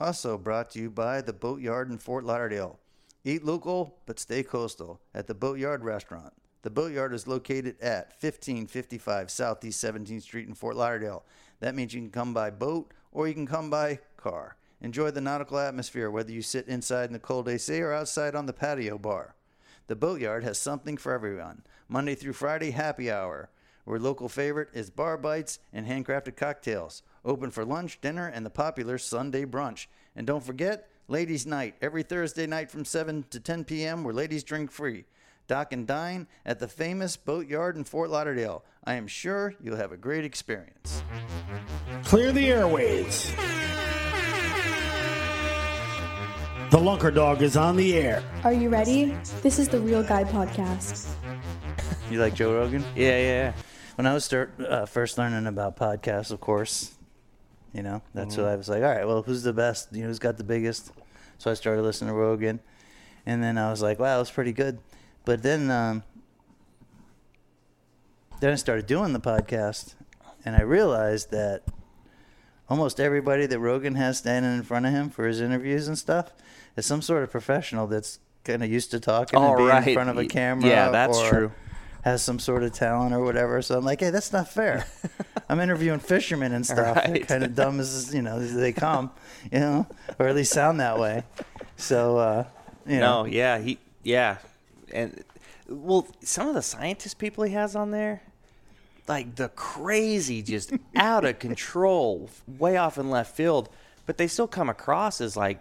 Also brought to you by the Boatyard in Fort Lauderdale. Eat local, but stay coastal at the Boatyard Restaurant. The Boatyard is located at 1555 Southeast 17th Street in Fort Lauderdale. That means you can come by boat or you can come by car. Enjoy the nautical atmosphere whether you sit inside in the cold AC or outside on the patio bar. The Boatyard has something for everyone. Monday through Friday, happy hour, where local favorite is bar bites and handcrafted cocktails. Open for lunch, dinner, and the popular Sunday brunch. And don't forget, Ladies' Night, every Thursday night from 7 to 10 p.m., where ladies drink free. Dock and dine at the famous Boatyard in Fort Lauderdale. I am sure you'll have a great experience. Clear the airways. The Lunker Dog is on the air. Are you ready? This is the Real Guy Podcast. You like Joe Rogan? Yeah, yeah. When I was start, uh, first learning about podcasts, of course, you know, that's what I was like, all right, well, who's the best? You know, who's got the biggest? So I started listening to Rogan. And then I was like, wow, that's pretty good. But then, um, then I started doing the podcast, and I realized that almost everybody that Rogan has standing in front of him for his interviews and stuff is some sort of professional that's kind of used to talking Oh, and being right. in front of a camera. yeah, that's or true. Has some sort of talent or whatever. So I'm like, hey, that's not fair. I'm interviewing fishermen and stuff. They're Right. kind of dumb as you know as they come, you know, or at least sound that way. So uh, you know, yeah, he, yeah, and well, some of the scientist people he has on there, like the crazy, just out of control, way off in left field, but they still come across as like.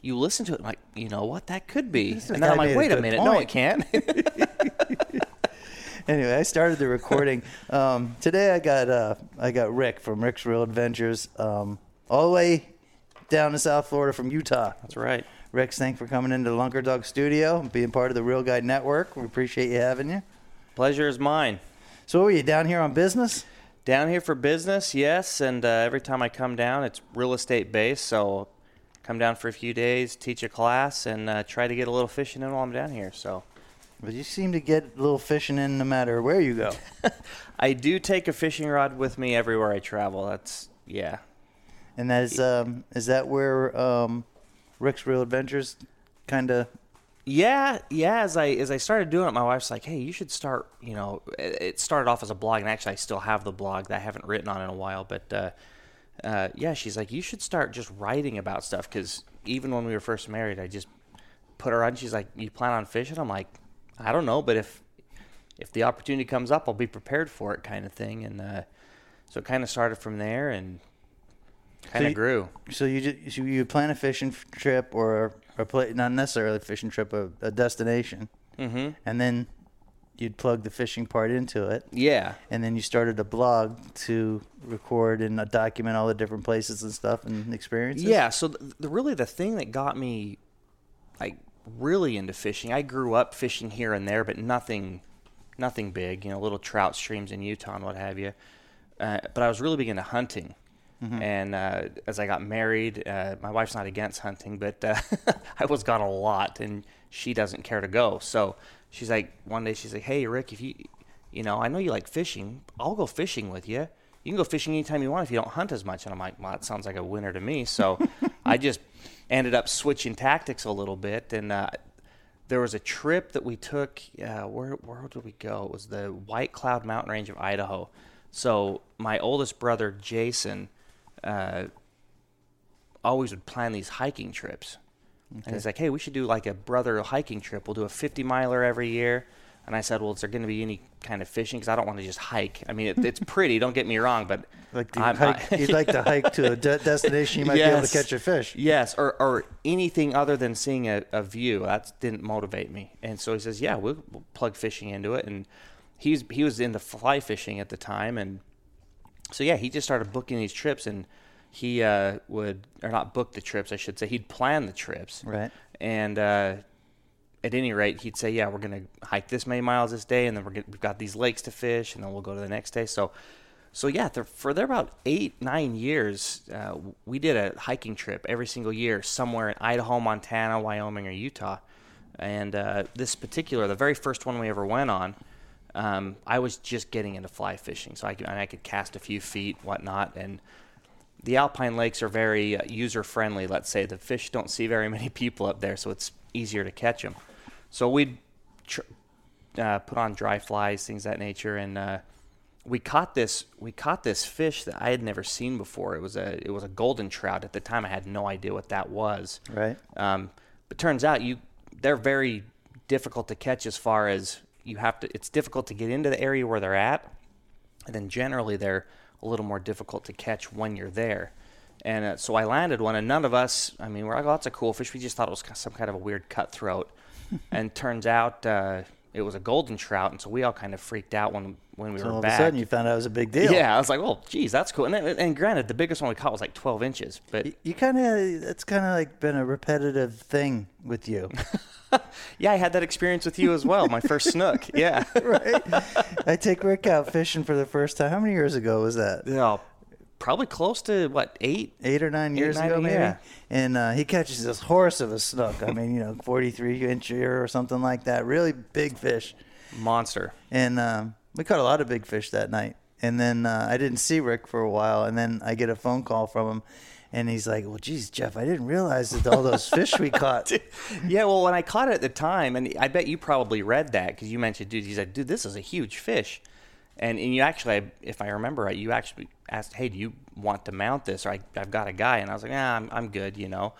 You listen to it, like you know what that could be, and then I'm like, a wait a good minute, no, it can't. anyway, I started the recording. um, today I got uh, I got Rick from Rick's Real Adventures, um, all the way down to South Florida from Utah. That's right. Rick's thanks for coming into the Lunker Dog Studio and being part of the Real Guide Network. We appreciate you having you. Pleasure is mine. So, were you down here on business? Down here for business, yes, and uh, every time I come down, it's real estate based. So, come down for a few days, teach a class, and uh, try to get a little fishing in while I'm down here. So, But you seem to get a little fishing in no matter where you go. I do take a fishing rod with me everywhere I travel. That's yeah, And that is um, is that where um, Rick's Real Adventures kind of yeah, yeah. As I as I started doing it, my wife's like, "Hey, you should start." You know, it, it started off as a blog, and actually, I still have the blog that I haven't written on in a while. But uh, uh, yeah, she's like, "You should start just writing about stuff." Because even when we were first married, I just put her on. She's like, "You plan on fishing?" I'm like, "I don't know, but if if the opportunity comes up, I'll be prepared for it," kind of thing. And uh, so it kind of started from there, and kind of you- grew. So you just, so you plan a fishing trip or a play, not necessarily a fishing trip, a, a destination, hmm and then you'd plug the fishing part into it, Yeah. and then you started a blog to record and uh, document all the different places and stuff and experiences. Yeah, so the, the really the thing that got me like really into fishing, I grew up fishing here and there, but nothing nothing big, you know, little trout streams in Utah and what have you. Uh, but I was really big into hunting. And uh, as I got married, uh, my wife's not against hunting, but uh, I was gone a lot, and she doesn't care to go. So she's like, one day she's like, "Hey, Rick, if you, you know, I know you like fishing. I'll go fishing with you. You can go fishing anytime you want if you don't hunt as much." And I'm like, "Well, that sounds like a winner to me." So I just ended up switching tactics a little bit, and uh, there was a trip that we took. Uh, where where did we go? It was the White Cloud Mountain Range of Idaho. So my oldest brother Jason uh, always would plan these hiking trips, and he's like, "Hey, we should do like a brother hiking trip. We'll do a 50 miler every year." And I said, "Well, is there going to be any kind of fishing? Because I don't want to just hike. I mean, it, it's pretty. Don't get me wrong, but like I'm- hike, you'd like to hike to a de- destination you might be able to catch a fish. Yes, or, or anything other than seeing a, a view. That didn't motivate me. And so he says, yeah, we'll, we'll plug fishing into it. And he's he was into fly fishing at the time. And so, yeah, he just started booking these trips. And he uh, would, or not book the trips, I should say. He'd plan the trips. Right. And uh, at any rate, he'd say, yeah, we're going to hike this many miles this day. And then we're gonna, we've got these lakes to fish. And then we'll go to the next day. So, so yeah, for there about eight, nine years, uh, we did a hiking trip every single year somewhere in Idaho, Montana, Wyoming, or Utah. And uh, this particular, the very first one we ever went on, um, I was just getting into fly fishing, so I could, I could cast a few feet, whatnot. And the alpine lakes are very uh, user friendly. Let's say the fish don't see very many people up there, so it's easier to catch them. So we'd tr- uh, put on dry flies, things of that nature, and uh, we caught this we caught this fish that I had never seen before. It was a it was a golden trout. At the time, I had no idea what that was. Right. Um, but turns out you they're very difficult to catch as far as you have to. It's difficult to get into the area where they're at, and then generally they're a little more difficult to catch when you're there. And uh, so I landed one, and none of us. I mean, we're like, oh, that's a cool fish. We just thought it was some kind of a weird cutthroat, and turns out uh, it was a golden trout. And so we all kind of freaked out when when we So were all of a sudden, you found out it was a big deal. yeah, I was like, well, geez, that's cool. And, and granted, the biggest one we caught was like 12 inches, but You, you kind of it's kind of like been a repetitive thing with you, yeah, I had that experience with you as well. My first snook, yeah. right? I take Rick out fishing for the first time. How many years ago was that? Yeah, probably close to what eight? Eight or nine Eight, years nine, ago, maybe. yeah. And uh, he catches this horse of a snook. I mean, you know, 43 inch ear or something like that. Really big fish. Monster. And um, we caught a lot of big fish that night. And then uh, I didn't see Rick for a while. And then I get a phone call from him. And he's like, well, geez, Jeff, I didn't realize that all those fish we caught. Yeah, well, when I caught it at the time, and I bet you probably read that because you mentioned, dude, he's like, dude, this is a huge fish. And, and you actually, if I remember right, you actually asked, hey, do you want to mount this? Or I, I've got a guy. And I was like, nah, I'm, I'm good, you know.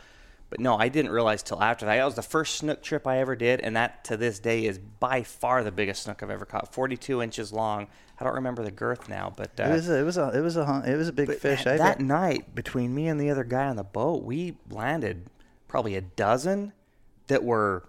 But no, I didn't realize till after that. That was the first snook trip I ever did, and that to this day is by far the biggest snook I've ever caught. 42 inches long. I don't remember the girth now, but uh, It was a, it was a, it was a, it was a big fish. that, that night, between me and the other guy on the boat, we landed probably a dozen that were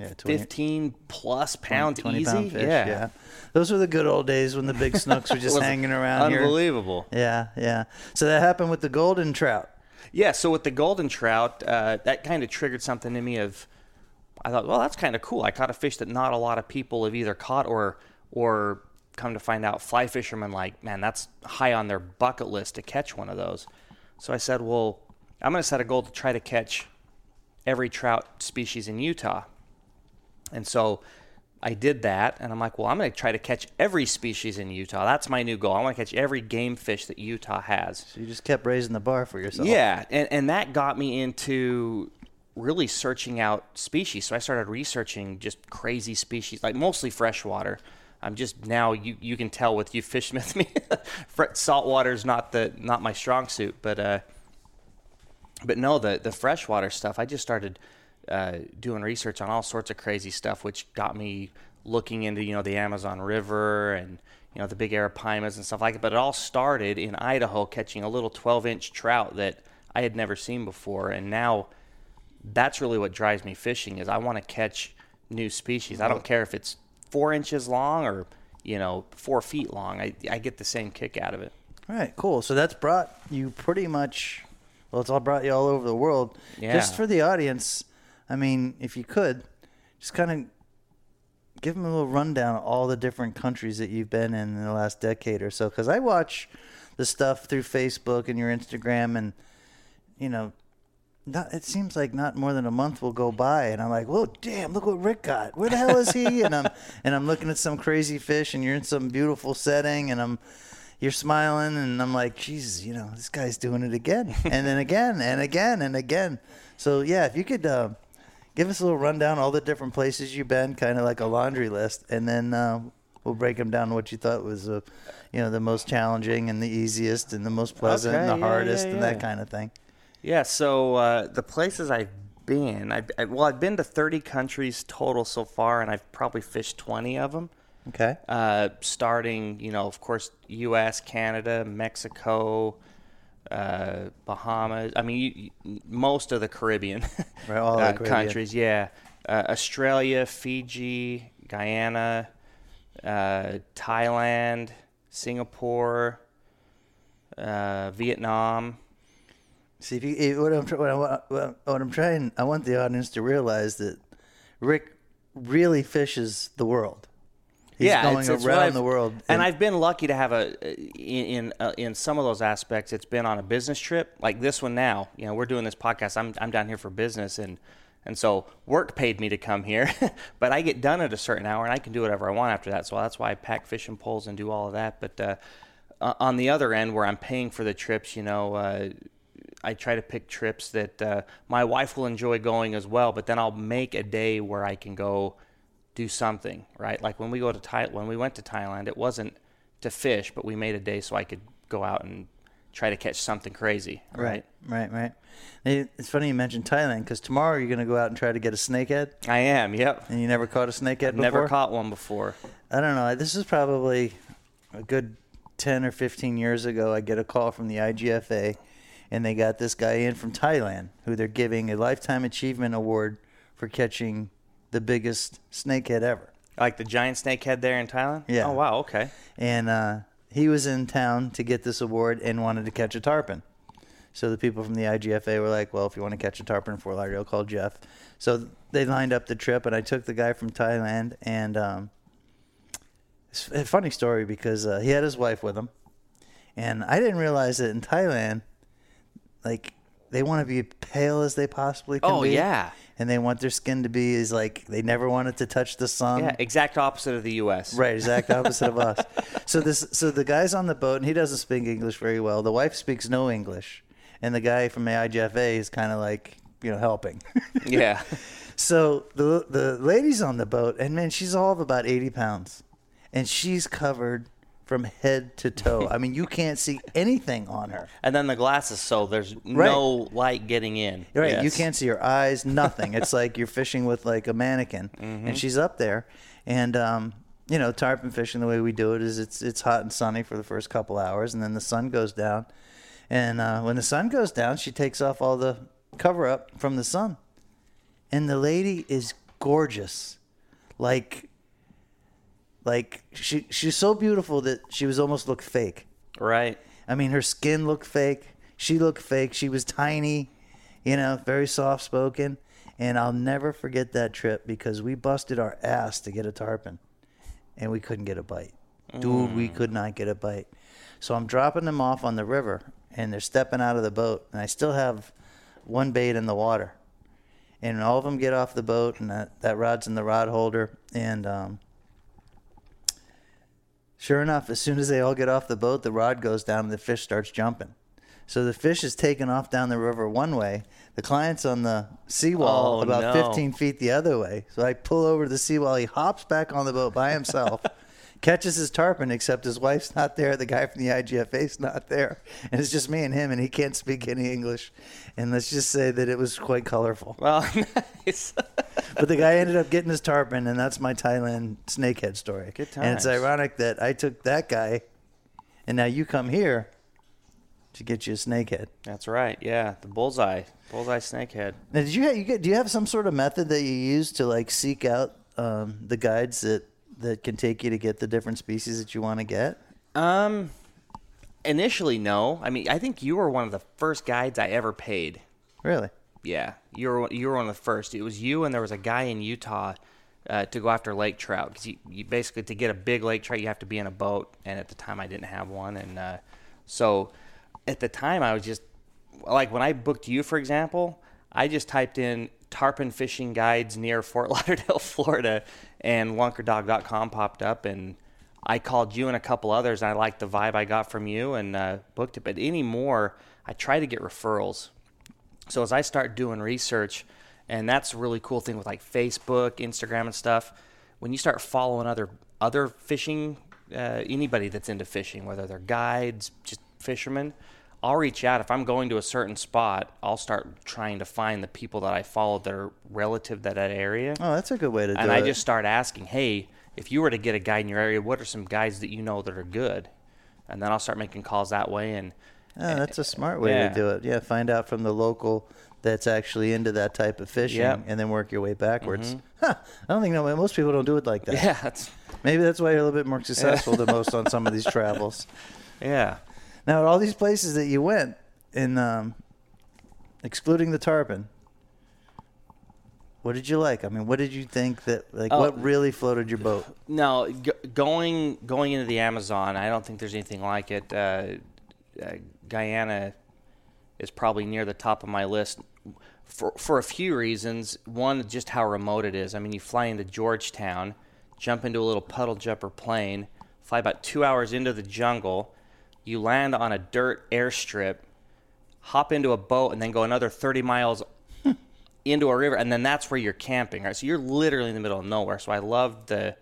Yeah, 20 15 plus pounds 20 easy. pound fish. yeah. Yeah. Those were the good old days when the big snooks were just hanging around here. Unbelievable. Yeah, yeah. So that happened with the golden trout. Yeah, so with the golden trout, uh, that kind of triggered something in me of, I thought, well, that's kind of cool. I caught a fish that not a lot of people have either caught or, or come to find out, fly fishermen like, man, that's high on their bucket list to catch one of those. So I said, well, I'm going to set a goal to try to catch every trout species in Utah. And so I did that, and I'm like, well, I'm going to try to catch every species in Utah. That's my new goal. I want to catch every game fish that Utah has. So you just kept raising the bar for yourself. Yeah, and, and that got me into really searching out species. So I started researching just crazy species, like mostly freshwater. I'm just now you you can tell with you fish with me, saltwater is not the not my strong suit, but uh, but no, the the freshwater stuff. I just started uh, doing research on all sorts of crazy stuff, which got me looking into you know the Amazon River and you know the big arapaimas and stuff like that. But it all started in Idaho, catching a little 12 inch trout that I had never seen before, and now that's really what drives me fishing is I want to catch new species. I don't care if it's four inches long or you know four feet long. I I get the same kick out of it. All right, cool. So that's brought you pretty much. Well, it's all brought you all over the world. Yeah. Just for the audience, I mean, if you could, just kind of give them a little rundown of all the different countries that you've been in in the last decade or so. Because I watch the stuff through Facebook and your Instagram, and you know, not, it seems like not more than a month will go by, and I'm like, "Whoa, damn! Look what Rick got. Where the hell is he?" and I'm and I'm looking at some crazy fish, and you're in some beautiful setting, and I'm you're smiling, and I'm like, "Jesus, you know, this guy's doing it again, and then again, and again, and again." So yeah, if you could. Uh, Give us a little rundown, all the different places you've been, kind of like a laundry list, and then uh, we'll break them down to what you thought was, uh, you know, the most challenging and the easiest and the most pleasant and the yeah, hardest yeah, and that kind of thing. Yeah, so uh, the places I've been, I, I, well, I've been to 30 countries total so far, and I've probably fished 20 of them. Okay. Uh, starting, you know, of course, U.S., Canada, Mexico, uh, Bahamas. I mean, you, you, most of the Caribbean, Right, all the uh, Caribbean. countries. Yeah, uh, Australia, Fiji, Guyana, uh, Thailand, Singapore, uh, Vietnam. See, if you, if, what, I'm, what, I, what, what I'm trying, I want the audience to realize that Rick really fishes the world. He's yeah, going it's, it's around the world. and, I've been lucky to have a in in, uh, in some of those aspects. It's been on a business trip, like this one. Now, you know, we're doing this podcast. I'm I'm down here for business, and and so work paid me to come here, but I get done at a certain hour, and I can do whatever I want after that. So that's why I pack fishing poles and do all of that. But uh, uh, on the other end, where I'm paying for the trips, you know, uh, I try to pick trips that uh, my wife will enjoy going as well. But then I'll make a day where I can go do something, right? Like when we go to Thai, when we went to Thailand, it wasn't to fish, but we made a day so I could go out and try to catch something crazy, right? Right, right. Hey, It's funny you mentioned Thailand because tomorrow you're going to go out and try to get a snakehead, I am. Yep. and you never caught a snakehead before. Never caught one before. I don't know. This is probably a good 10 or 15 years ago. I get a call from the IGFA, and they got this guy in from Thailand who they're giving a Lifetime Achievement Award for catching the biggest snakehead ever. Like the giant snakehead there in Thailand. Yeah. Oh wow. Okay. And uh, he was in town to get this award and wanted to catch a tarpon. So the people from the IGFA were like, "Well, if you want to catch a tarpon in Fort Lauderdale, call Jeff." So they lined up the trip, and I took the guy from Thailand. And um, it's a funny story because uh, he had his wife with him, and I didn't realize that in Thailand, like they want to be pale as they possibly can Oh, be. yeah. And they want their skin to be is like they never want it to touch the sun. Yeah. Exact opposite of the U.S. Right, exact opposite of us. So this, so the guy's on the boat, and he doesn't speak English very well. The wife speaks no English, and the guy from the IGFA is kind of like, you know, helping. Yeah. so the the lady's on the boat, and man, she's all of about eighty pounds, and she's covered from head to toe. I mean, you can't see anything on her. And then the glasses, so there's no light getting in. Right, you can't see her eyes, nothing. it's like you're fishing with like a mannequin, Mm-hmm. and she's up there, and um, you know, tarpon fishing the way we do it is it's it's hot and sunny for the first couple hours, and then the sun goes down, and uh, when the sun goes down, she takes off all the cover up from the sun, and the lady is gorgeous, like. Like she she's so beautiful that she was almost look fake. Right. I mean, her skin looked fake. She looked fake. She was tiny, you know, very soft spoken. And I'll never forget that trip because we busted our ass to get a tarpon and we couldn't get a bite. Dude, we could not get a bite. So I'm dropping them off on the river and they're stepping out of the boat. And I still have one bait in the water. And all of them get off the boat and that, that rod's in the rod holder. And, um, Sure enough, as soon as they all get off the boat, the rod goes down and the fish starts jumping. So the fish is taken off down the river one way. The client's on the seawall Oh, about no. 15 feet the other way. So I pull over to the seawall. He hops back on the boat by himself, catches his tarpon, except his wife's not there. The guy from the IGFA's not there. And it's just me and him, and he can't speak any English. And let's just say that it was quite colorful. Well, nice. But the guy ended up getting his tarpon, and that's my Thailand snakehead story. Good And it's ironic that I took that guy, and now you come here to get you a snakehead. That's right. Yeah, the bullseye, bullseye snakehead. Now, did you, have, you get? Do you have some sort of method that you use to like seek out um, the guides that that can take you to get the different species that you want to get? Um, initially, no. I mean, I think you were one of the first guides I ever paid. Really? Yeah, you were you were one of the first. It was you and there was a guy in Utah uh, to go after lake trout because you, you basically to get a big lake trout you have to be in a boat, and at the time I didn't have one, and uh, so at the time I was just like when I booked you, for example, I just typed in tarpon fishing guides near Fort Lauderdale, Florida, and lunkerdog.com popped up, and I called you and a couple others, and I liked the vibe I got from you, and uh, booked it. But anymore, I try to get referrals. So as I start doing research, and that's a really cool thing with like Facebook, Instagram, and stuff. When you start following other other fishing, uh, anybody that's into fishing, whether they're guides, just fishermen, I'll reach out. If I'm going to a certain spot, I'll start trying to find the people that I follow that are relative to that area Oh, that's a good way to do it. and it. I just start asking, hey, if you were to get a guide in your area, what are some guides that you know that are good? And then I'll start making calls that way. And Oh, that's a smart way Yeah. to do it. Yeah, find out from the local that's actually into that type of fishing, Yep. and then work your way backwards. Huh, I don't think no, most people don't do it like that. yeah, that's Maybe that's why you're a little bit more successful than most on some of these travels. yeah. Now, at all these places that you went, in um, excluding the tarpon, what did you like? I mean, what did you think that like Oh. what really floated your boat? No, g- going going into the Amazon, I don't think there's anything like it. Uh, uh, Guyana is probably near the top of my list for for a few reasons. One, just how remote it is. I mean, you fly into Georgetown, jump into a little puddle jumper plane, fly about two hours into the jungle, you land on a dirt airstrip, hop into a boat, and then go another 30 miles into a river, and then that's where you're camping. Right, so you're literally in the middle of nowhere. So I loved the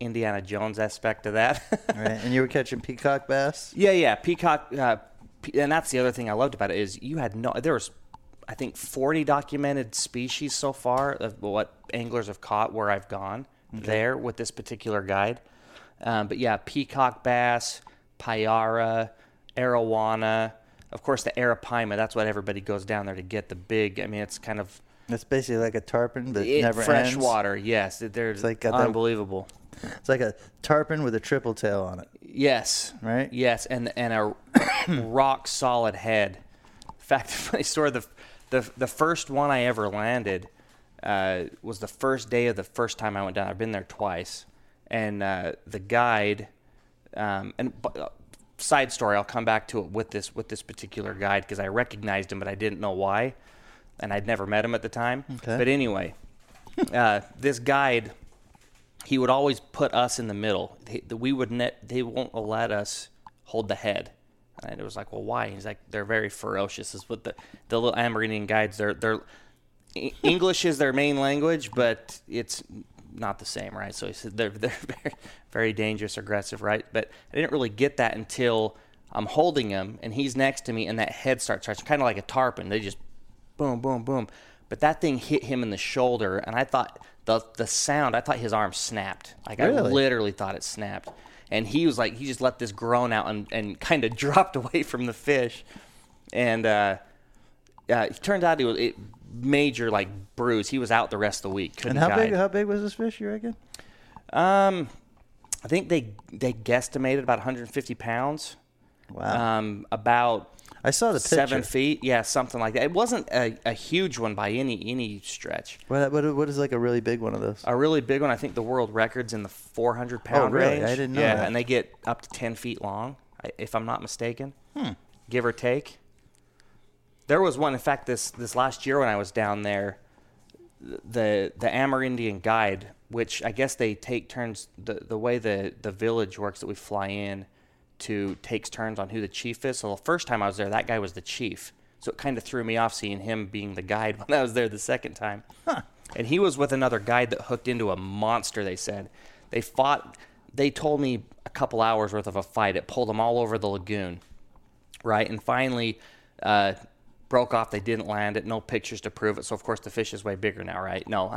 Indiana Jones aspect of that. Right. And you were catching peacock bass. Yeah, yeah. Peacock, uh, and that's the other thing I loved about it is you had no. There was, I think, forty documented species so far of what anglers have caught where I've gone there with this particular guide. Um, but yeah, peacock bass, payara, arowana, of course the arapaima. That's what everybody goes down there to get. The big. I mean, it's kind of It's basically like a tarpon, but it, never fresh ends. water. Yes, they're like got that- unbelievable. It's like a tarpon with a triple tail on it. Yes. Right? Yes, and and a rock solid head. In fact, funny story. The the the first one I ever landed uh, was the first day of the first time I went down. I've been there twice, and uh, the guide. Um, and bu- uh, side story, I'll come back to it with this with this particular guide because I recognized him, but I didn't know why, and I'd never met him at the time. Okay. But anyway, uh, this guide he would always put us in the middle. We would net, they won't let us hold the head. And it was like, well, why? He's like, they're very ferocious. Is what the the little Amerindian guides. They're they're English is their main language, but it's not the same, right? So he said they're they're very very dangerous, aggressive, right? But I didn't really get that until I'm holding him and he's next to me, and that head starts starts kind of like a tarpon. They just boom, boom, boom. But that thing hit him in the shoulder, and I thought the the sound. I thought his arm snapped. Like I literally thought it snapped. And he was like, he just let this groan out and, and kind of dropped away from the fish. And uh, uh, it turned out he was it, major like bruise. He was out the rest of the week. Couldn't And how big? How big was this fish? You reckon? Um, I think they they guesstimated about 150 pounds. Wow. Um, about I saw the picture. seven feet. Yeah, something like that. It wasn't a, a huge one by any any stretch. What, what, what is like a really big one of those? A really big one. I think the world record's in the 400 pound Oh, really? range. I didn't know Yeah, that. and they get up to 10 feet long, if I'm not mistaken, Hmm. give or take. There was one. In fact, this this last year when I was down there, the the Amerindian guide, which I guess they take turns. The the way the the village works that we fly in to takes turns on who the chief is. So the first time I was there, that guy was the chief. So it kind of threw me off seeing him being the guide when I was there the second time. And he was with another guide that hooked into a monster. They said they fought. They told me a couple hours worth of a fight. It pulled them all over the lagoon, right? And finally, uh, broke off. They didn't land it. No pictures to prove it. So of course the fish is way bigger now, right? No,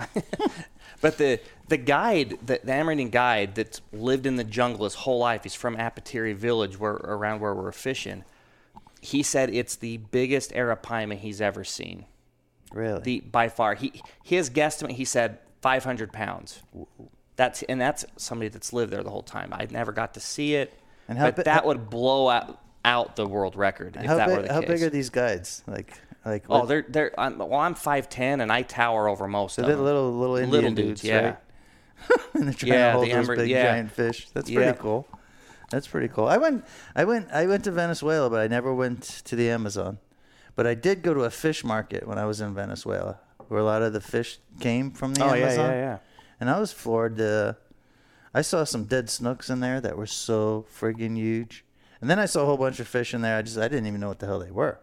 but the the guide, the, the Amerindian guide that's lived in the jungle his whole life. He's from Apatiri village, where around where we're fishing. He said it's the biggest arapaima he's ever seen. Really? The by far, he his guesstimate. He said 500 pounds. That's and that's somebody that's lived there the whole time. I never got to see it, And how but bi- that would blow out out the world record if how that big? were the how case. big are these guides? Like, like Oh, what- they're they're. I'm, well, I'm five ten and I tower over most so of they're them. little little Indian Little dudes, dudes, yeah. right? and they're trying Yeah, to hold the those big yeah. giant fish. That's pretty Yeah. cool. That's pretty cool. I went, I went, I went to Venezuela, but I never went to the Amazon. But I did go to a fish market when I was in Venezuela, where a lot of the fish came from the Oh yeah, Amazon. yeah, yeah. And I was floored. To, I saw some dead snooks in there that were so friggin' huge. And then I saw a whole bunch of fish in there. I just I didn't even know what the hell they were.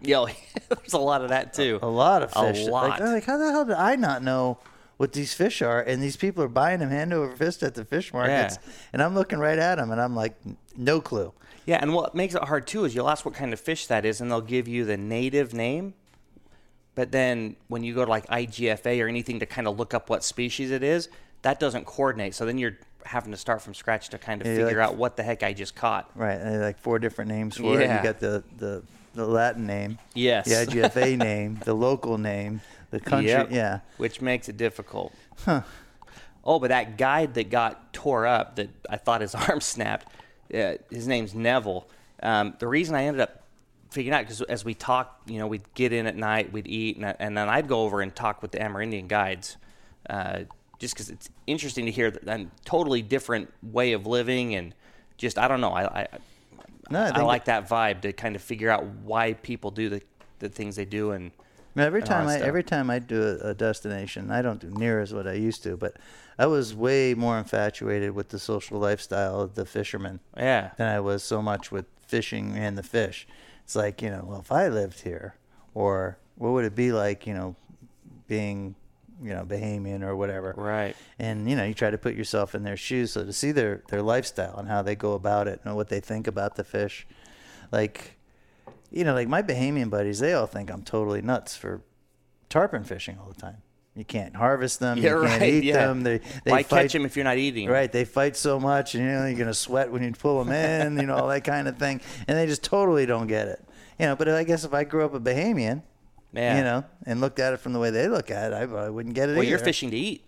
Yo, there's a lot of that too. A lot of fish. A lot. Like, I'm like how the hell did I not know what these fish are? And these people are buying them hand over fist at the fish markets. And I'm looking right at them, and I'm like, no clue. Yeah, and what makes it hard too is you'll ask what kind of fish that is, and they'll give you the native name. But then when you go to like IGFA or anything to kind of look up what species it is, that doesn't coordinate. So then you're having to start from scratch to kind of Yeah, figure like- out what the heck I just caught. Right. And like four different names for it. You got the, the, the Latin name, Yes. the IGFA name, the local name, the country. Yep. Yeah. Which makes it difficult. Oh, but that guide that got tore up, that I thought his arm snapped, uh, his name's Neville. Um, the reason I ended up figuring out, because as we talked, you know, we'd get in at night, we'd eat, and, and then I'd go over and talk with the Amerindian guides, uh, just because it's interesting to hear that a totally different way of living, and just, I don't know, I, I, No, I I, like that vibe to kind of figure out why people do the, the things they do, and I mean, every and time I stuff. every time I do a, a destination, I don't do near as what I used to, but I was way more infatuated with the social lifestyle of the fishermen yeah. than I was so much with fishing and the fish. It's like you know, well, if I lived here, or what would it be like, you know, being you know Bahamian or whatever, Right. and you know you try to put yourself in their shoes so to see their their lifestyle and how they go about it and what they think about the fish like you know like my bahamian buddies they all think i'm totally nuts for tarpon fishing all the time you can't harvest them Yeah, you can't right. eat yeah. them they, they Why fight, catch them if you're not eating? right they fight so much and you know you're gonna sweat when you pull them in you know all that kind of thing and they just totally don't get it you know but i guess if i grew up a bahamian Yeah. you know and looked at it from the way they look at it i, I wouldn't get it Well, you're fishing to eat,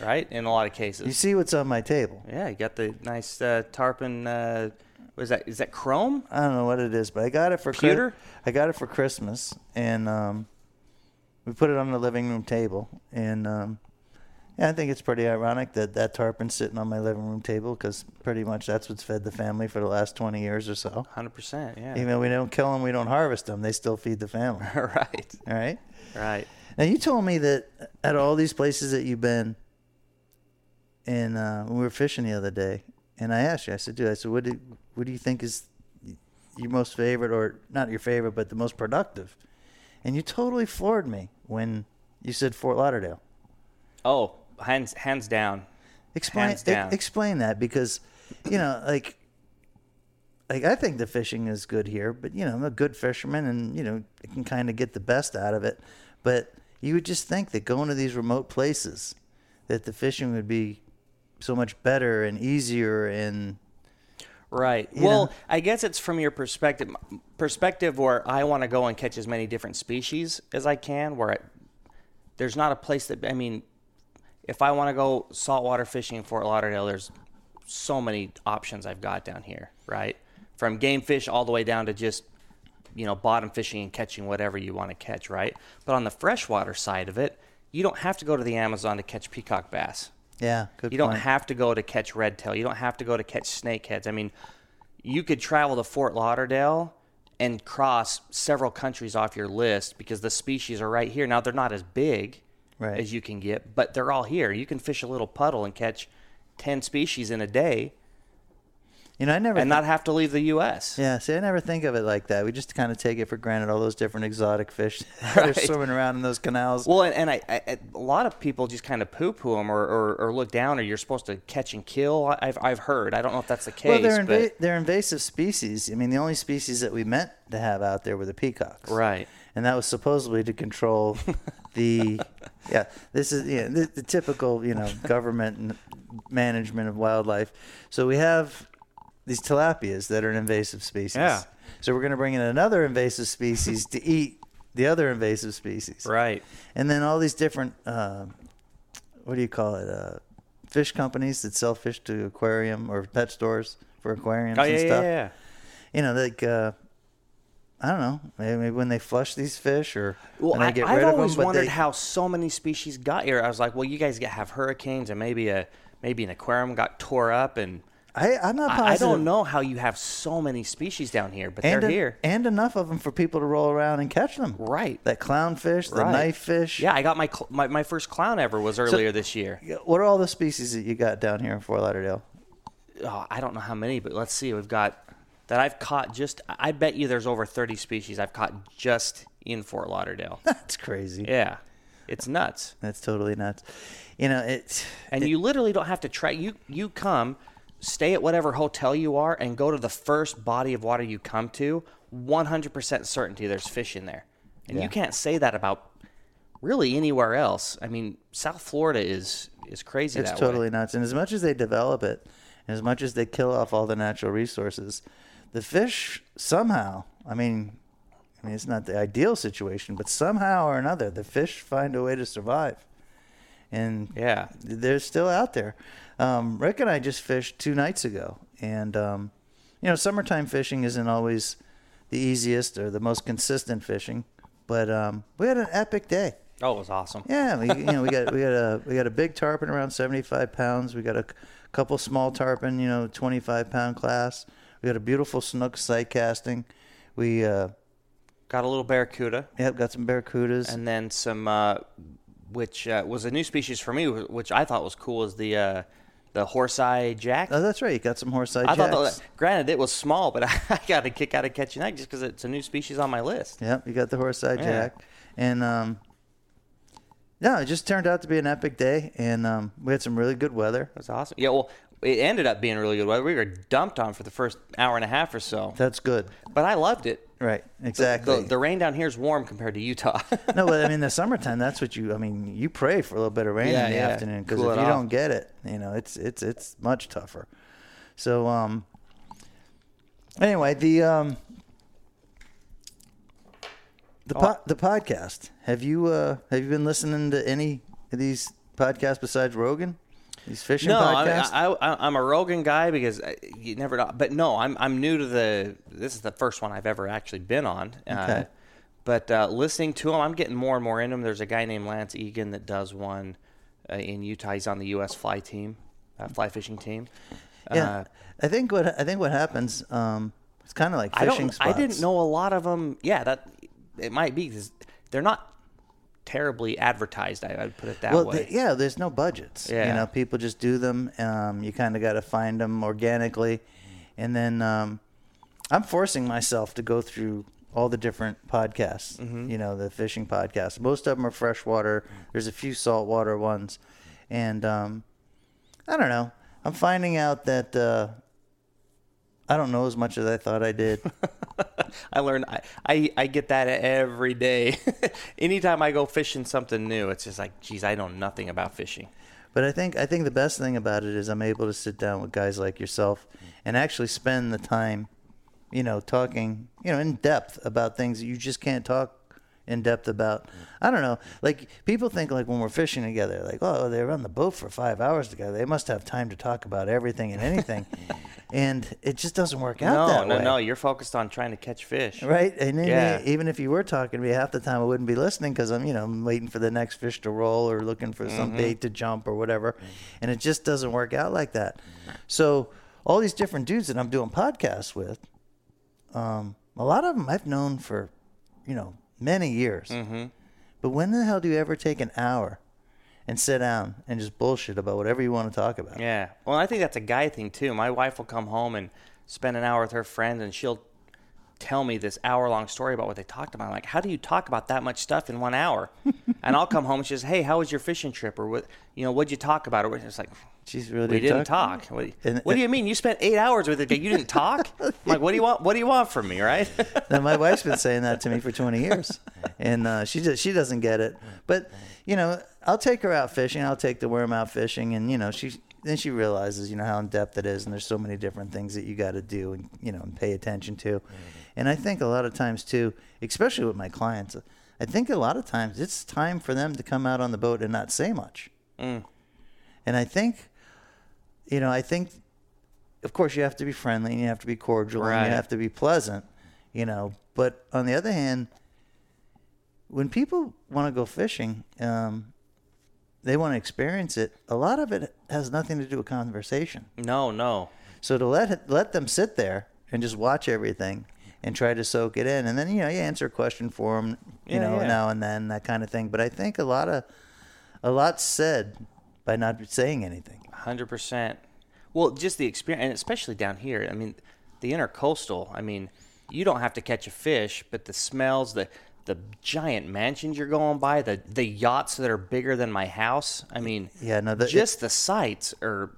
right? In a lot of cases. you see what's on my table Yeah, you got the nice uh, tarpon. Uh, what is that? Is that chrome? I don't know what it is, but I got it for Pewter? I got it for Christmas, and um, we put it on the living room table. And um, yeah, I think it's pretty ironic that that tarpon's sitting on my living room table because pretty much that's what's fed the family for the last twenty years or so. Hundred percent. Yeah. Even though we don't kill them, we don't harvest them, they still feed the family. right. All right. Right. Now you told me that at all these places that you've been, and uh, we were fishing the other day, and I asked you, I said, dude, I said, what do what do you think is your most favorite, or not your favorite, but the most productive? And you totally floored me when you said Fort Lauderdale. Oh, hands hands down. Explain Hands down. e- explain that because you know like like I think the fishing is good here, but you know I'm a good fisherman and you know I can kind of get the best out of it. But you would just think that going to these remote places, that the fishing would be so much better and easier and Right. Well, know? I guess it's from your perspective perspective where I want to go and catch as many different species as I can. Where I, there's not a place that I mean, if I want to go saltwater fishing in Fort Lauderdale, there's so many options I've got down here. Right, from game fish all the way down to just you know bottom fishing and catching whatever you want to catch. Right, but on the freshwater side of it, you don't have to go to the Amazon to catch peacock bass. yeah, good. You don't have to go to catch redtail. You don't have to go to catch snakeheads. I mean, you could travel to Fort Lauderdale and cross several countries off your list because the species are right here. Now they're not as big Right. as you can get, but they're all here. You can fish a little puddle and catch 10 species in a day You know, I never and not have to leave the US. Yeah, see, I never think of it like that. We just kind of take it for granted all those different exotic fish that are swimming around in those canals. Well, and, and I, I, a lot of people just kind of poo-poo them or, or, or look down, or you're supposed to catch and kill. I've, I've heard. I don't know if that's the case. Well, they're, but, they're invasive species. I mean, the only species that we meant to have out there were the peacocks. Right. And that was supposedly to control the, yeah, this is yeah, the, the typical, you know, government management of wildlife. So we have these tilapias that are an invasive species. Yeah. So we're going to bring in another invasive species to eat the other invasive species. Right. And then all these different, uh, what do you call it? Uh, fish companies that sell fish to aquarium or pet stores for aquariums Oh, and yeah, yeah, stuff. yeah. You know, like uh, I don't know, maybe, maybe when they flush these fish or Well, when they I, get I've rid of always them. wondered they- how so many species got here. I was like, well, you guys have hurricanes and maybe a maybe an aquarium got tore up, and I, I'm not I, positive. I don't know how you have so many species down here, but And, they're en- here. and enough of them for people to roll around and catch them. Right. That clownfish, the Right. knife fish. Yeah, I got my, cl- my my first clown ever was earlier this year. What are all the species that you got down here in Fort Lauderdale? Oh, I don't know how many, but let's see. We've got that I've caught just. I bet you there's over 30 species I've caught just in Fort Lauderdale. That's crazy. yeah, it's nuts. That's totally nuts. You know, it's and you literally don't have to try you you come stay at whatever hotel you are and go to the first body of water you come to 100% certainty there's fish in there and Yeah. you can't say that about really anywhere else i mean south florida is is crazy It's totally way nuts. And as much as they develop it, and as much as they kill off all the natural resources, the fish somehow, I mean, I mean, it's not the ideal situation, but somehow or another, the fish find a way to survive. And yeah they're still out there. Um, Rick and I just fished two nights ago, and um, you know, summertime fishing isn't always the easiest or the most consistent fishing, but um, we had an epic day. oh it was awesome Yeah, we, you know, we got we got a we got a big tarpon around seventy five pounds. We got a c- couple small tarpon, you know, twenty five pound class. We had a beautiful snook sight casting. We uh, got a little barracuda yep, got some barracudas. and then some uh, which uh, was a new species for me which i thought was cool is the uh, the horse eye jack. Oh, that's right. You got some horse eye I jacks. thought, that, granted, it was small, but I got a kick out of catching that just because it's a new species on my list. Yep, you got the horse eye Yeah. jack, and um, yeah, it just turned out to be an epic day, and um, we had some really good weather. That's awesome. Yeah, well, it ended up being really good weather. We were dumped on for the first hour and a half or so, That's good, but I loved it. right? Exactly. The, the rain down here is warm compared to Utah. no, but I mean the summertime. That's what you. I mean, you pray for a little bit of rain Yeah, in the yeah. afternoon because Cool if you off. don't get it, you know, it's it's it's much tougher. So um. Anyway, the um. The po- the podcast. Have you uh have you been listening to any of these podcasts besides Rogan? These fishing no, I, podcasts. I, I, I'm a Rogan guy because I, you never know. But no, I'm I'm new to the. This is the first one I've ever actually been on. Uh, but uh, listening to them, I'm getting more and more into them. There's a guy named Lance Egan that does one uh, in Utah. He's on the U.S. fly team, uh, fly fishing team. yeah, Uh, I think what I think what happens. Um, it's kind of like I fishing don't. spots. I didn't know a lot of them. Yeah, that it might be because they're not terribly advertised. I, I'd put it that well, way. th- yeah, there's no budgets. You know, people just do them. Um, you kind of got to find them organically, and then um, I'm forcing myself to go through all the different podcasts. Mm-hmm. You know, the fishing podcasts. Most of them are freshwater. There's a few saltwater ones, and um, I don't know. I'm finding out that uh, I don't know as much as I thought I did. I learn. I, I I get that every day. Anytime I go fishing something new, it's just like, geez, I know nothing about fishing. But I think I think the best thing about it is I'm able to sit down with guys like yourself and actually spend the time, you know, talking, you know, in depth about things that you just can't talk in depth about. I don't know. Like people think like when we're fishing together, like, oh, they were on the boat for five hours together. They must have time to talk about everything and anything. and it just doesn't work out No, that no, way. no. You're focused on trying to catch fish. Right, and then Yeah. even if you were talking to me, half the time I wouldn't be listening because I'm, you know, I'm waiting for the next fish to roll or looking for some Mm-hmm. bait to jump or whatever, and it just doesn't work out like that. So all these different dudes that I'm doing podcasts with, um, a lot of them I've known for, you know, many years. Mm-hmm. But when the hell do you ever take an hour and sit down and just bullshit about whatever you want to talk about? Yeah. Well, I think that's a guy thing too. My wife will come home and spend an hour with her friends, and she'll tell me this hour long story about what they talked about. I'm like, how do you talk about that much stuff in one hour? and I'll come home and she says, hey, how was your fishing trip? Or what, you know, what'd you talk about? Or it's like, She's really we didn't talk. What, And- what do you mean? You spent eight hours with it, but you didn't talk? I'm like, what do you want? What do you want from me, right? now my wife's been saying that to me for 20 years and uh, she just she doesn't get it but you know i'll take her out fishing i'll take the worm out fishing and you know she then she realizes you know how in depth it is and there's so many different things that you got to do and you know and pay attention to and i think a lot of times too especially with my clients i think a lot of times it's time for them to come out on the boat and not say much and i think you know i think of course you have to be friendly and you have to be cordial and you have to be pleasant, you know. But on the other hand, when people want to go fishing, um, they want to experience it. A lot of it has nothing to do with conversation. no, no. So to let let them sit there and just watch everything and try to soak it in, and then you know you answer a question for them, you Yeah, know, yeah. now and then that kind of thing. But I think a lot of a lot said by not saying anything. Hundred percent. Well, just the experience, and especially down here. I mean, the intercoastal. I mean, you don't have to catch a fish, but the smells, the the giant mansions you're going by, the the yachts that are bigger than my house. I mean, Yeah, no, the- just the sights are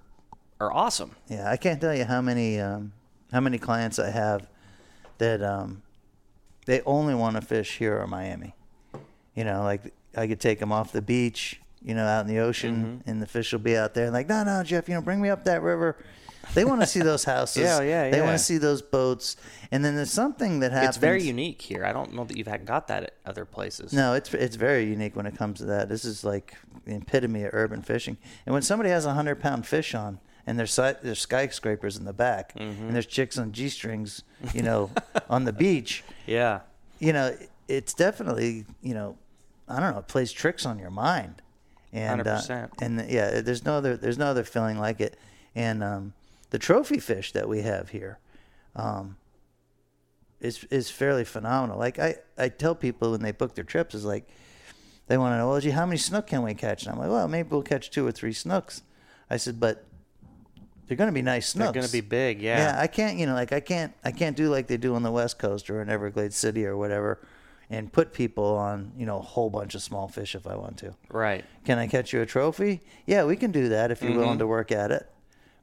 are awesome. Yeah, I can't tell you how many um, how many clients I have that um, they only want to fish here or Miami. You know, like I could take them off the beach, you know, out in the ocean, Mm-hmm. and the fish will be out there. And like, no, no, Jeff, you know, bring me up that river. They want to see those houses. Yeah, yeah, They yeah. want to see those boats. And then there's something that happens. It's very unique here. I don't know that you've had- got that at other places. No, it's it's very unique when it comes to that. This is like the epitome of urban fishing. And when somebody has a hundred pound fish on and there's there's skyscrapers in the back Mm-hmm. and there's chicks on g strings, you know, on the beach, Yeah. you know, it's definitely you know, I don't know, it plays tricks on your mind. And uh, 100%. and yeah, there's no other there's no other feeling like it. And um, the trophy fish that we have here. Um, is is fairly phenomenal. Like I, I tell people when they book their trips is like they want to know, well, gee, how many snook can we catch? And I'm like, well, maybe we'll catch two or three snooks. I said, but they're going to be nice snooks. They're gonna be big, yeah. Yeah, I can't, you know, like I can't, I can't do like they do on the West Coast or in Everglades City or whatever, and put people on, you know, a whole bunch of small fish if I want to. Right. Can I catch you a trophy? Yeah, we can do that if you're Mm-hmm. willing to work at it.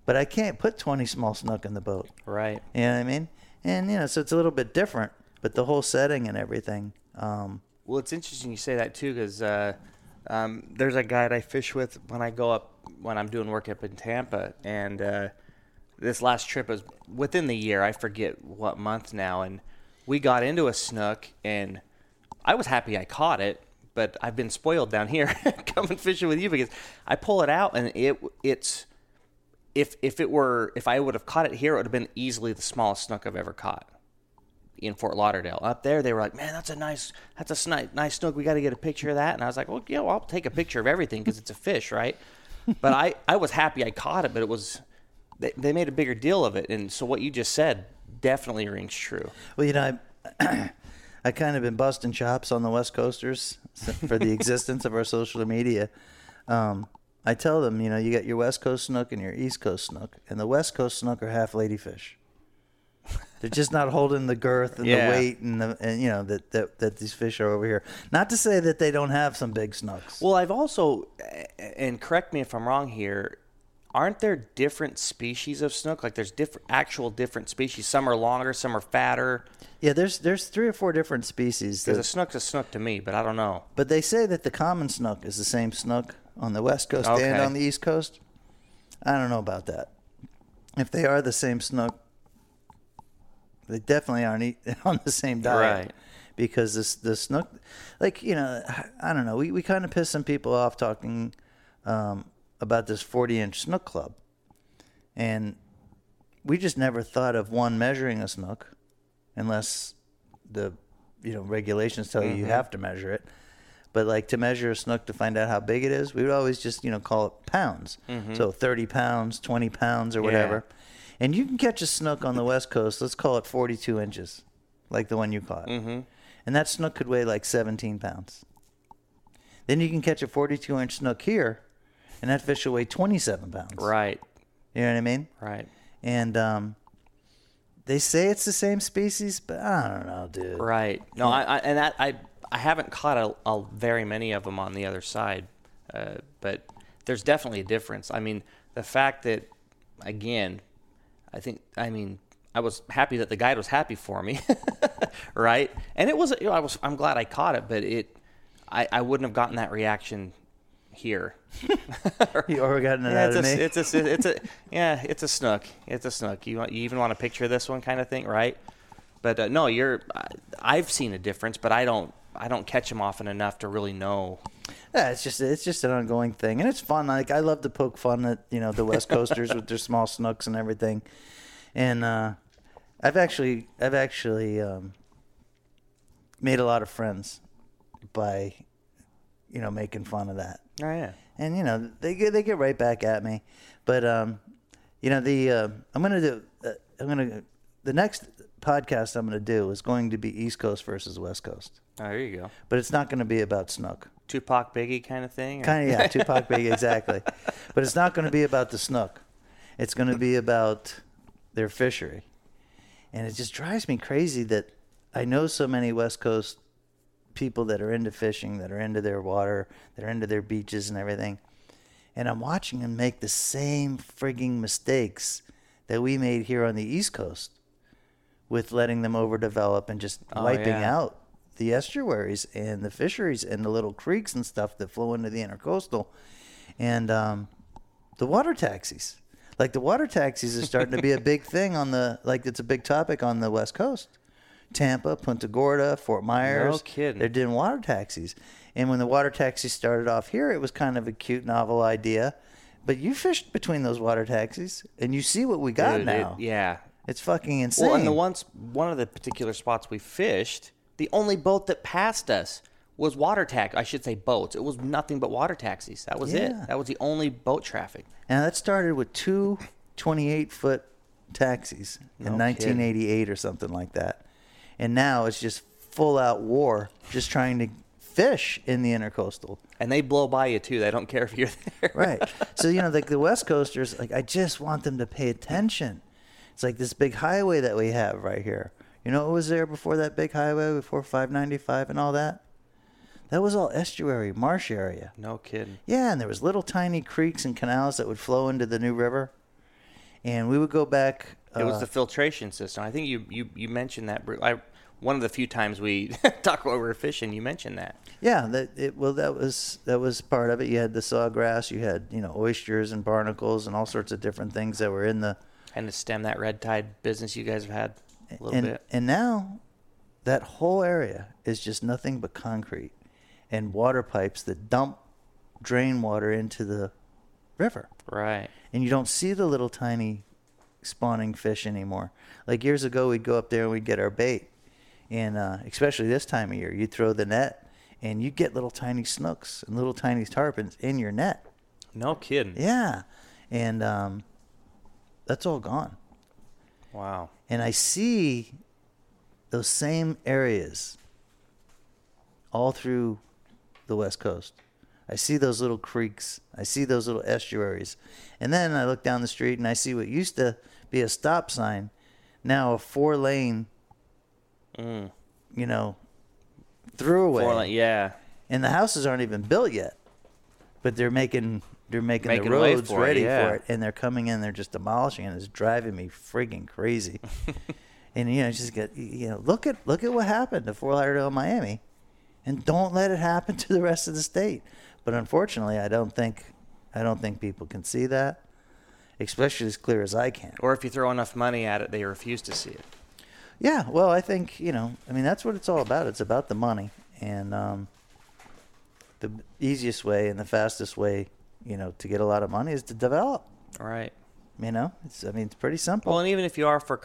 But I can't put 20 small snook in the boat. Right. You know what I mean? And you know, so it's a little bit different, but the whole setting and everything. Um, Well, it's interesting you say that too, because uh, um, there's a guide I fish with when I go up when I'm doing work up in Tampa, and uh, this last trip was within the year. I forget what month now, and we got into a snook, and I was happy I caught it, but I've been spoiled down here coming fishing with you because I pull it out and it it's if if it were if I would have caught it here, it would have been easily the smallest snook I've ever caught in Fort Lauderdale. Up there, they were like, "Man, that's a nice, that's a sni- nice snook. We got to get a picture of that." And I was like, "Well, yeah, well, I'll take a picture of everything because it's a fish, right?" but I, I was happy I caught it, but it was, they, they made a bigger deal of it, and so what you just said definitely rings true. well, you know, I, I kind of been busting chops on the West Coasters for the existence of our social media. Um, I tell them, you know, you got your West Coast snook and your East Coast snook, and the West Coast snook are half ladyfish. They're just not holding the girth and Yeah. the weight and the and you know that, that that these fish are over here. Not to say that they don't have some big snooks. Well, I've also, and correct me if I'm wrong here, aren't there different species of snook? Like there's different, actual different species. Some are longer, some are fatter. yeah, there's there's three or four different species. Because a snook's a snook to me, but I don't know. But they say that the common snook is the same snook on the west coast and on the east coast. I don't know about that. If they are the same snook, they definitely aren't eat, on the same diet. Right. Because this the snook, like you know, I don't know. We we kind of piss some people off talking um, about this forty inch snook club, and we just never thought of one measuring a snook, unless the you know regulations tell you you have to measure it. But like to measure a snook to find out how big it is, we would always just you know call it pounds. So thirty pounds, twenty pounds, or whatever. And you can catch a snook on the west coast. Let's call it forty-two inches, like the one you caught. Mm-hmm. And that snook could weigh like seventeen pounds. Then you can catch a forty-two inch snook here, and that fish will weigh twenty-seven pounds. Right, You know what I mean? right, And um, they say it's the same species, but I don't know, dude. right. No, I, I and that I I haven't caught a, a very many of them on the other side, uh, but there's definitely a difference. I mean, the fact that again, I think I mean I was happy that the guide was happy for me, right? And it was you know, I was I'm glad I caught it, but it I, I wouldn't have gotten that reaction here. You gotten it Yeah, it's a, it's a, it's a, yeah, it's a snook. It's a snook. You want, you even want a picture this one, kind of thing, right? But uh, no, you're. I've seen a difference, but I don't. I don't catch them often enough to really know. Yeah, it's just it's just an ongoing thing, and it's fun. Like I love to poke fun at you know the West Coasters with their small snooks and everything. And uh, I've actually I've actually um, made a lot of friends by you know making fun of that. Oh yeah. and you know they get they get right back at me. But um, you know the uh, I'm gonna do uh, I'm gonna the next podcast I'm gonna do is going to be East Coast versus West Coast, Oh, there you go. but it's not gonna be about snook. Tupac Biggie kind of thing. or- Kind of yeah, Tupac Big exactly, but it's not gonna be about the snook. It's gonna be about their fishery, and it just drives me crazy that I know so many West Coast people that are into fishing, that are into their water, that are into their beaches and everything. And I'm watching them make the same frigging mistakes that we made here on the East Coast with letting them overdevelop and just Oh, wiping yeah. out the estuaries and the fisheries and the little creeks and stuff that flow into the intercoastal. And um, the water taxis. Like the water taxis are starting to be a big thing on the like it's a big topic on the West Coast. Tampa, Punta Gorda, Fort Myers. No kidding. They're doing water taxis. And when the water taxis started off here, it was kind of a cute, novel idea. But you fished between those water taxis, and you see what we got Dude, it- now. yeah. It's fucking insane. Well, and the ones one of the particular spots we fished, the only boat that passed us was water tax. I should say boats. It was nothing but water taxis. That was Yeah. it. That was the only boat traffic. And that started with two 28 foot taxis in No 1988 or something like that. And now it's just full out war, just trying to fish in the intercoastal. And they blow by you too. They don't care if you're there. Right. So you know, like the West Coasters, like I just want them to pay attention. It's like this big highway that we have right here. You know what was there before that big highway, before 595 and all that? That was all estuary, marsh area. No kidding. Yeah, and there was little tiny creeks and canals that would flow into the New River. And we would go back. It was uh, the filtration system. I think you, you, you mentioned that. I, one of the few times we talked while we were fishing, you mentioned that. Yeah, that it well that was that was part of it. You had the sawgrass, you had you know oysters and barnacles and all sorts of different things that were in the And to stem that red tide business you guys have had a little and bit. and now that whole area is just nothing but concrete and water pipes that dump drain water into the river. Right. And you don't see the little tiny spawning fish anymore. Like years ago, we'd go up there and we'd get our bait, and uh, especially this time of year, you'd throw the net and you'd get little tiny snooks and little tiny tarpons in your net. No kidding. Yeah, and um, that's all gone. Wow. And I see those same areas all through the West Coast. I see those little creeks. I see those little estuaries. And then I look down the street and I see what used to be a stop sign, now a four lane, Mm. you know, throughaway. Four lane- yeah. and the houses aren't even built yet, but they're making they're making, Making the roads for it, ready yeah. for it, and they're coming in. They're just demolishing, and it's driving me frigging crazy. and you know, just get you know, look at look at what happened to Fort Lauderdale, Miami, and don't let it happen to the rest of the state. But unfortunately, I don't think I don't think people can see that, especially as clear as I can. Or if you throw enough money at it, they refuse to see it. Yeah, well, I think you know. I mean, that's what it's all about. It's about the money, and um, the easiest way and the fastest way, you know, to get a lot of money is to develop. Right. You know, it's. I mean, it's pretty simple. Well, and even if you are for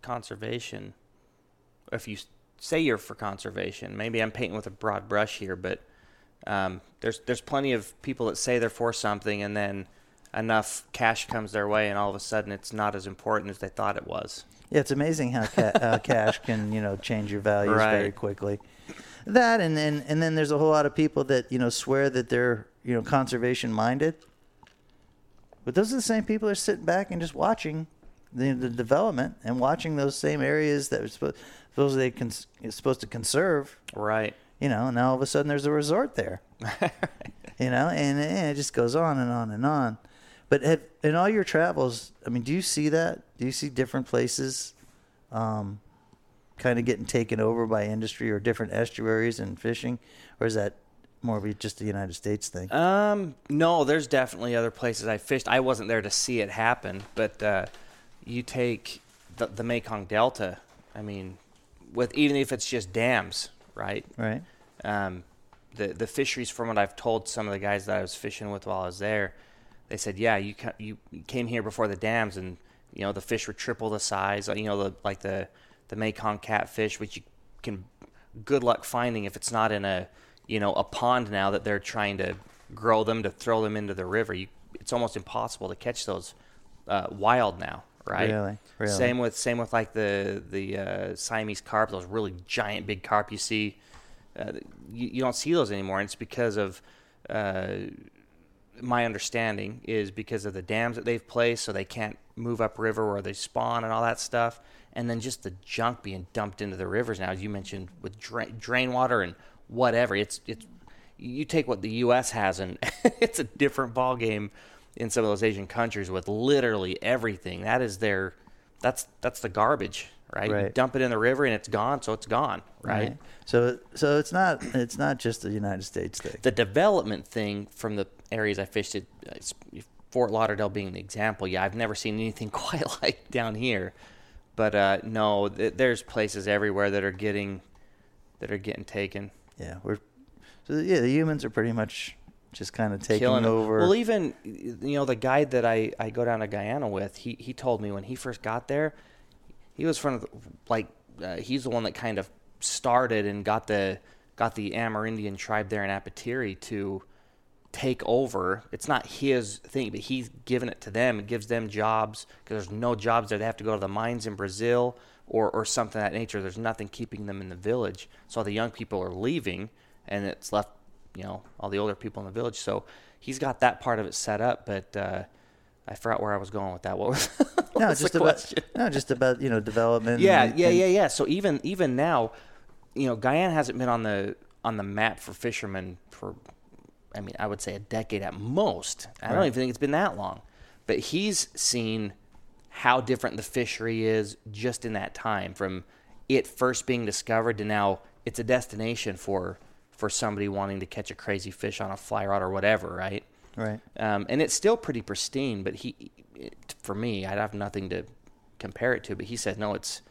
conservation, if you say you're for conservation, maybe I'm painting with a broad brush here, but um, there's there's plenty of people that say they're for something, and then enough cash comes their way, and all of a sudden it's not as important as they thought it was. yeah, it's amazing how ca- uh, cash can you know change your values very quickly. That and then and then there's a whole lot of people that you know swear that they're you know conservation minded, but those are the same people that are sitting back and just watching the, the development and watching those same areas that are supposed supposedly cons- supposed to conserve. Right. You know, now all of a sudden there's a resort there. you know, and, and it just goes on and on and on. But have, in all your travels, I mean, do you see that? Do you see different places um, kind of getting taken over by industry or different estuaries and fishing? Or is that more of a, just a United States thing? Um, no, there's definitely other places I fished. I wasn't there to see it happen, but uh, you take the, the Mekong Delta. I mean, with even if it's just dams, right? right? Um, the the fisheries, from what I've told some of the guys that I was fishing with while I was there, they said, yeah, you ca- you came here before the dams, and you know the fish were triple the size. You know, the like the the Mekong catfish, which you can good luck finding if it's not in a you know a pond now that they're trying to grow them to throw them into the river. You, it's almost impossible to catch those uh, wild now, right? Really? Really? Same with same with like the the uh, Siamese carp, those really giant big carp you see. Uh, you, you don't see those anymore, and it's because of uh, my understanding is because of the dams that they've placed, so they can't move upriver where they spawn and all that stuff, and then just the junk being dumped into the rivers now, as you mentioned, with drain, drain water and whatever. It's it's you take what the U.S. has, and it's a different ball game in some of those Asian countries with literally everything. That is their that's that's the garbage, right? You Right. dump it in the river and it's gone, so it's gone, right? So, so it's not it's not just the United States thing. the development thing from the areas I fished at, uh, Fort Lauderdale being the example, yeah, I've never seen anything quite like down here. But uh, no, th- there's places everywhere that are getting that are getting taken, Yeah, we're so yeah. The humans are pretty much just kind of taking killing over. Well, even you know the guide that I I go down to Guyana with, he he told me when he first got there, he was from like uh, he's the one that kind of started and got the got the Amerindian tribe there in Apoteri to take over. It's not his thing, but he's given it to them. It gives them jobs because there's no jobs there. They have to go to the mines in Brazil or or something of that nature. There's nothing keeping them in the village. So all the young people are leaving, and it's left you know all the older people in the village. So he's got that part of it set up, but uh, I forgot where I was going with that. What was, what No, was just the about question? no, just about you know development. Yeah, and- yeah, and- yeah, yeah. So even even now, you know, Guyana hasn't been on the on the map for fishermen for, I mean, I would say a decade at most. I don't even think it's been that long, but he's seen how different the fishery is just in that time from it first being discovered to now it's a destination for for somebody wanting to catch a crazy fish on a fly rod or whatever, right? Right. um, and it's still pretty pristine. But he, it, for me, I'd have nothing to compare it to. But he said, no, it's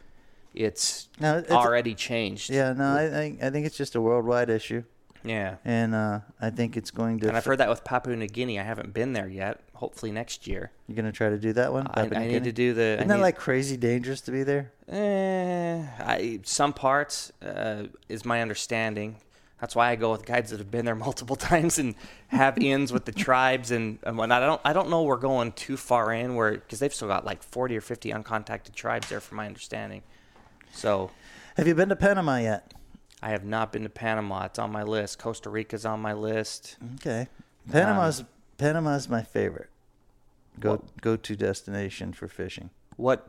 it's No, it's- already changed. Yeah, no, I think I think it's just a worldwide issue, yeah. and uh, I think it's going to. And I've heard that with Papua New Guinea. I haven't been there yet. Hopefully next year. You're gonna try to do that one. I, I need to do the. I Isn't that need- like crazy dangerous to be there? Eh, I, some parts uh, is my understanding. That's why I go with guides that have been there multiple times and have ins with the tribes and, and whatnot. I don't I don't know we're going too far in where because they've still got like forty or fifty uncontacted tribes there, from my understanding. So Have you been to Panama yet? I have not been to Panama. It's on my list. Costa Rica's on my list. Okay. Um, Panama's Panama's my favorite. Go go to destination for fishing. What,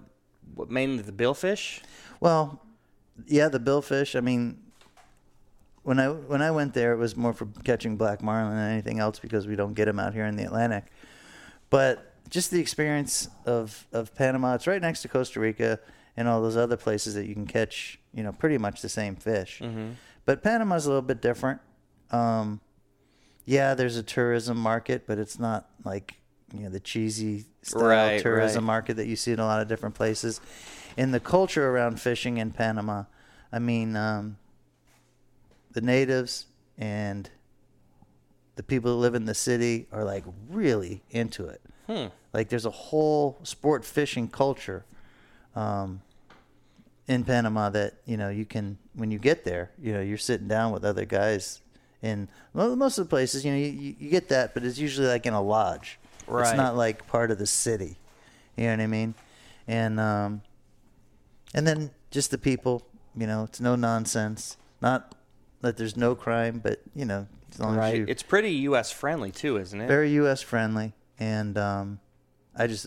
what mainly the billfish? Well, yeah, the billfish. I mean, when I when I went there, it was more for catching black marlin than anything else because we don't get them out here in the Atlantic. But just the experience of of Panama. It's right next to Costa Rica and all those other places that you can catch. You know, pretty much the same fish. But Panama's a little bit different. Um, yeah, there's a tourism market, but it's not like you know the cheesy style Right, tourism right. market that you see in a lot of different places. In the culture around fishing in Panama, I mean, um, the natives and the people that live in the city are like really into it. Hmm. Like there's a whole sport fishing culture um, in Panama that you know you can when you get there, you know you're sitting down with other guys. In well, most of the places, you know, you, you- get that, but it's usually like in a lodge. Right. It's not like part of the city. You know what I mean? And um, and then just the people. You know, it's no nonsense. Not that there's no crime, but you know, as long as Right. you It's pretty U.S. friendly too, isn't it? very U.S. friendly, and um, I just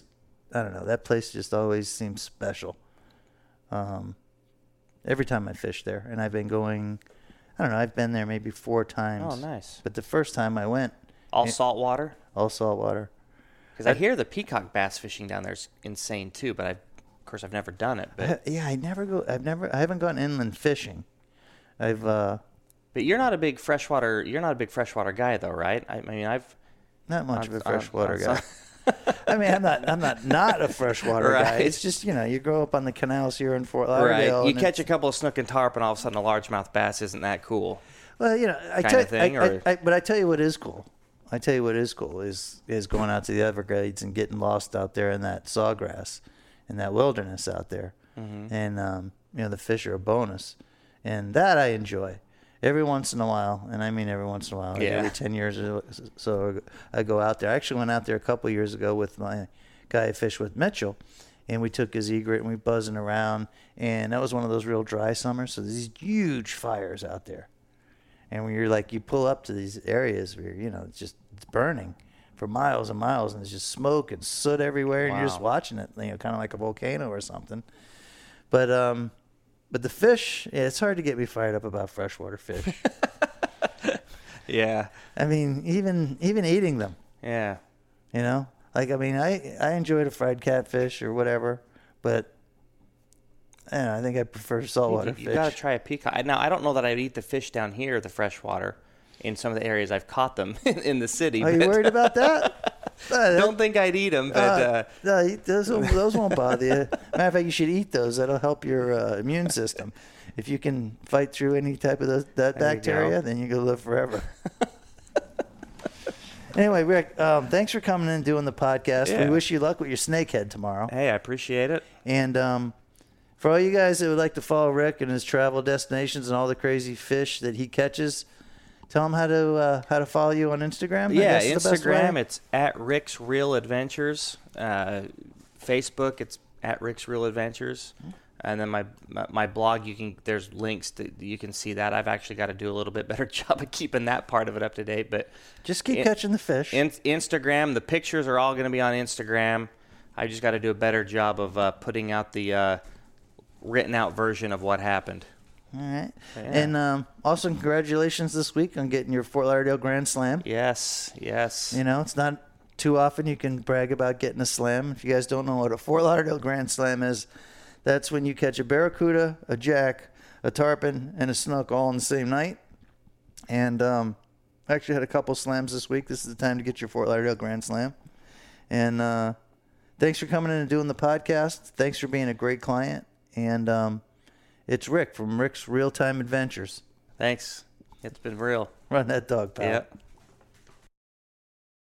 I don't know that place just always seems special. Um, every time I fish there, and I've been going. I don't know. I've been there maybe four times. Oh, nice. But the first time I went, All Yeah. salt water. all saltwater. Because I hear the peacock bass fishing down there is insane too, but I, of course, I've never done it. But I- yeah, I never go. I've never. I haven't gone inland fishing. I've uh, but you're not a big freshwater. You're not a big freshwater guy though, right? I, I mean, I've not much of a freshwater guy. I mean, I'm not. I'm not not a freshwater guy. It's just you know, you grow up on the canals here in Fort right. Lauderdale. You catch a couple of snook and tarp, and all of a sudden a largemouth bass isn't that cool. Well, you know, I tell thing, I, I, I, but I tell you what is cool. I tell you what is cool is is going out to the Everglades and getting lost out there in that sawgrass, in that wilderness out there, Mm-hmm. and um, you know the fish are a bonus, and that I enjoy. Every once in a while, and I mean every once in a while, like Yeah. every ten years or so, I go out there. I actually went out there a couple years ago with my guy I fished with Mitchell, and we took his egret and we buzzing around, and that was one of those real dry summers. So these huge fires out there, and when you're like you pull up to these areas where you know it's just it's burning for miles and miles, and there's just smoke and soot everywhere, and you're just watching it, you know, kind of like a volcano or something. But um, but the fish, yeah, it's hard to get me fired up about freshwater fish. Yeah. I mean, even even eating them, Yeah. you know, like I mean, I I enjoyed a fried catfish or whatever, but I, don't know, I think I prefer saltwater You, you fish. got to try a peacock. Now I don't know that I'd eat the fish down here, the freshwater, in some of the areas I've caught them in the city. Are you worried about that? Uh, Don't think I'd eat them, but Uh, uh, no, those won't, those won't bother you. Matter of fact, you should eat those. That'll help your uh, immune system. If you can fight through any type of those, that There you bacteria, go. then you can live forever. anyway, Rick, um, thanks for coming in and doing the podcast. Yeah. We wish you luck with your snakehead tomorrow. hey, I appreciate it. And um, for all you guys that would like to follow Rick and his travel destinations and all the crazy fish that he catches, tell them how to uh, how to follow you on Instagram. Yeah, guess is the best Instagram, it's at Rick's Real Adventures. Uh, Facebook, it's at Rick's Real Adventures. And then my my- my blog, you can there's links that you can see that. I've actually got to do a little bit better job of keeping that part of it up to date. But Just keep In- catching the fish. in, Instagram, the pictures are all going to be on Instagram. I just got to do a better job of uh, putting out the uh, written out version of what happened. All right. Yeah. And um, also, congratulations this week on getting your Fort Lauderdale Grand Slam. Yes, yes. You know, it's not too often you can brag about getting a slam. If you guys don't know what a Fort Lauderdale Grand Slam is, that's when you catch a barracuda, a jack, a tarpon, and a snook all in the same night. And um, I actually had a couple slams this week. This is the time to get your Fort Lauderdale Grand Slam. And uh, thanks for coming in and doing the podcast. Thanks for being a great client. And um, it's Rick from Rick's Real Time Adventures. Thanks. It's been real. Run that dog, pal. Yep.